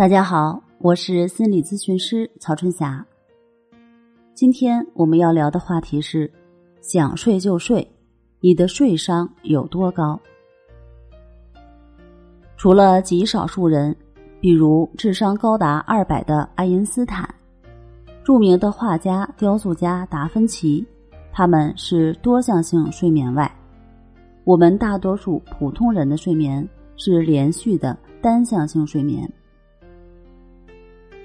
大家好，我是心理咨询师曹春霞。今天我们要聊的话题是：想睡就睡，你的睡商有多高？除了极少数人，比如智商高达二百的爱因斯坦，著名的画家、雕塑家达芬奇，他们是多项性睡眠外，我们大多数普通人的睡眠是连续的单向性睡眠。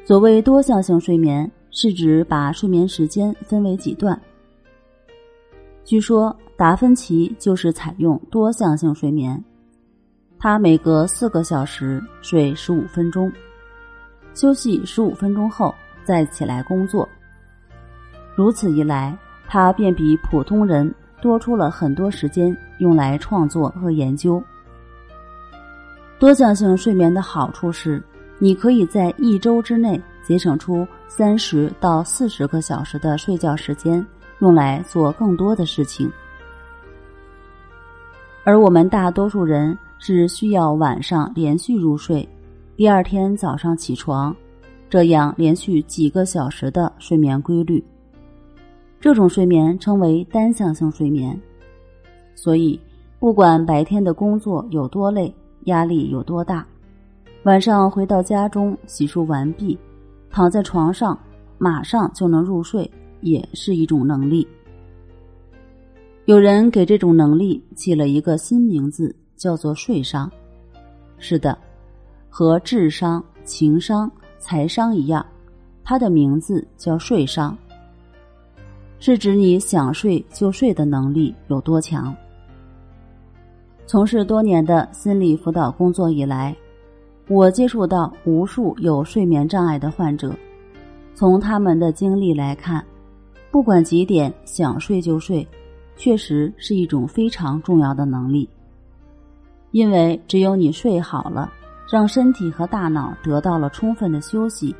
所谓多项性睡眠，是指把睡眠时间分为几段。据说达芬奇就是采用多项性睡眠，他每隔四个小时睡十五分钟，休息十五分钟后再起来工作。如此一来，他便比普通人多出了很多时间用来创作和研究。多项性睡眠的好处是。你可以在一周之内节省出三十到四十个小时的睡觉时间，用来做更多的事情。而我们大多数人是需要晚上连续入睡，第二天早上起床，这样连续几个小时的睡眠规律。这种睡眠称为单向性睡眠。所以，不管白天的工作有多累，压力有多大。晚上回到家中，洗漱完毕，躺在床上，马上就能入睡，也是一种能力。有人给这种能力起了一个新名字，叫做“睡商”。是的，和智商、情商、财商一样，它的名字叫“睡商”，是指你想睡就睡的能力有多强。从事多年的心理辅导工作以来。我接触到无数有睡眠障碍的患者，从他们的经历来看，不管几点想睡就睡，确实是一种非常重要的能力。因为只有你睡好了，让身体和大脑得到了充分的休息，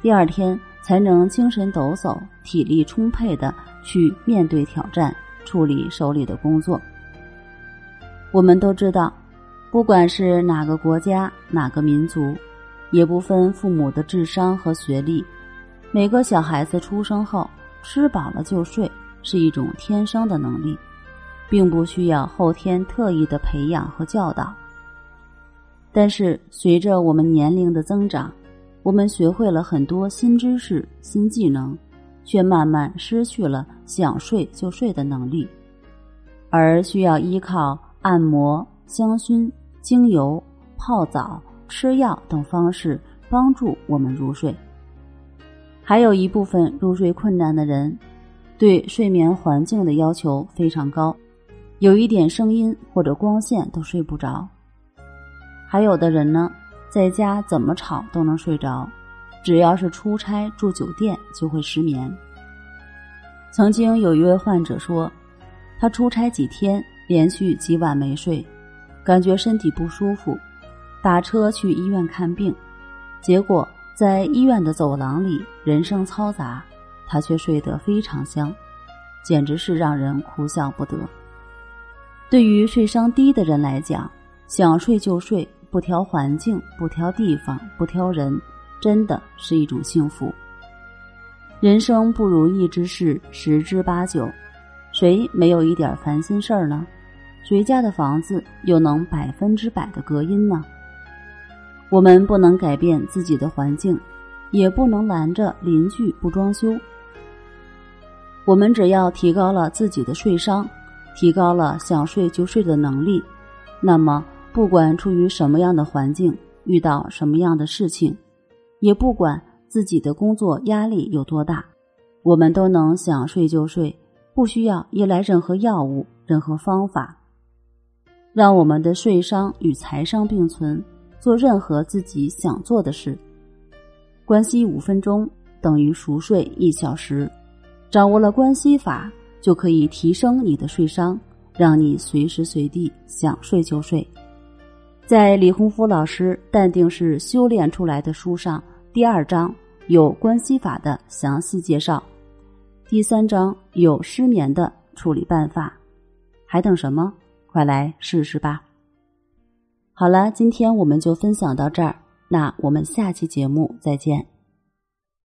第二天才能精神抖擞、体力充沛的去面对挑战、处理手里的工作。我们都知道。不管是哪个国家、哪个民族，也不分父母的智商和学历，每个小孩子出生后吃饱了就睡是一种天生的能力，并不需要后天特意的培养和教导。但是随着我们年龄的增长，我们学会了很多新知识、新技能，却慢慢失去了想睡就睡的能力，而需要依靠按摩、香薰。精油、泡澡、吃药等方式帮助我们入睡。还有一部分入睡困难的人，对睡眠环境的要求非常高，有一点声音或者光线都睡不着。还有的人呢，在家怎么吵都能睡着，只要是出差住酒店就会失眠。曾经有一位患者说，他出差几天，连续几晚没睡。感觉身体不舒服，打车去医院看病，结果在医院的走廊里人声嘈杂，他却睡得非常香，简直是让人哭笑不得。对于睡商低的人来讲，想睡就睡，不挑环境，不挑地方，不挑人，真的是一种幸福。人生不如意之事十之八九，谁没有一点烦心事儿呢？谁家的房子又能百分之百的隔音呢？我们不能改变自己的环境，也不能拦着邻居不装修。我们只要提高了自己的睡商，提高了想睡就睡的能力，那么不管处于什么样的环境，遇到什么样的事情，也不管自己的工作压力有多大，我们都能想睡就睡，不需要依赖任何药物、任何方法。让我们的睡商与财商并存，做任何自己想做的事。关系五分钟等于熟睡一小时，掌握了关系法，就可以提升你的睡商，让你随时随地想睡就睡。在李洪福老师《淡定是修炼出来的》书上，第二章有关系法的详细介绍，第三章有失眠的处理办法，还等什么？快来试试吧！好了，今天我们就分享到这儿。那我们下期节目再见。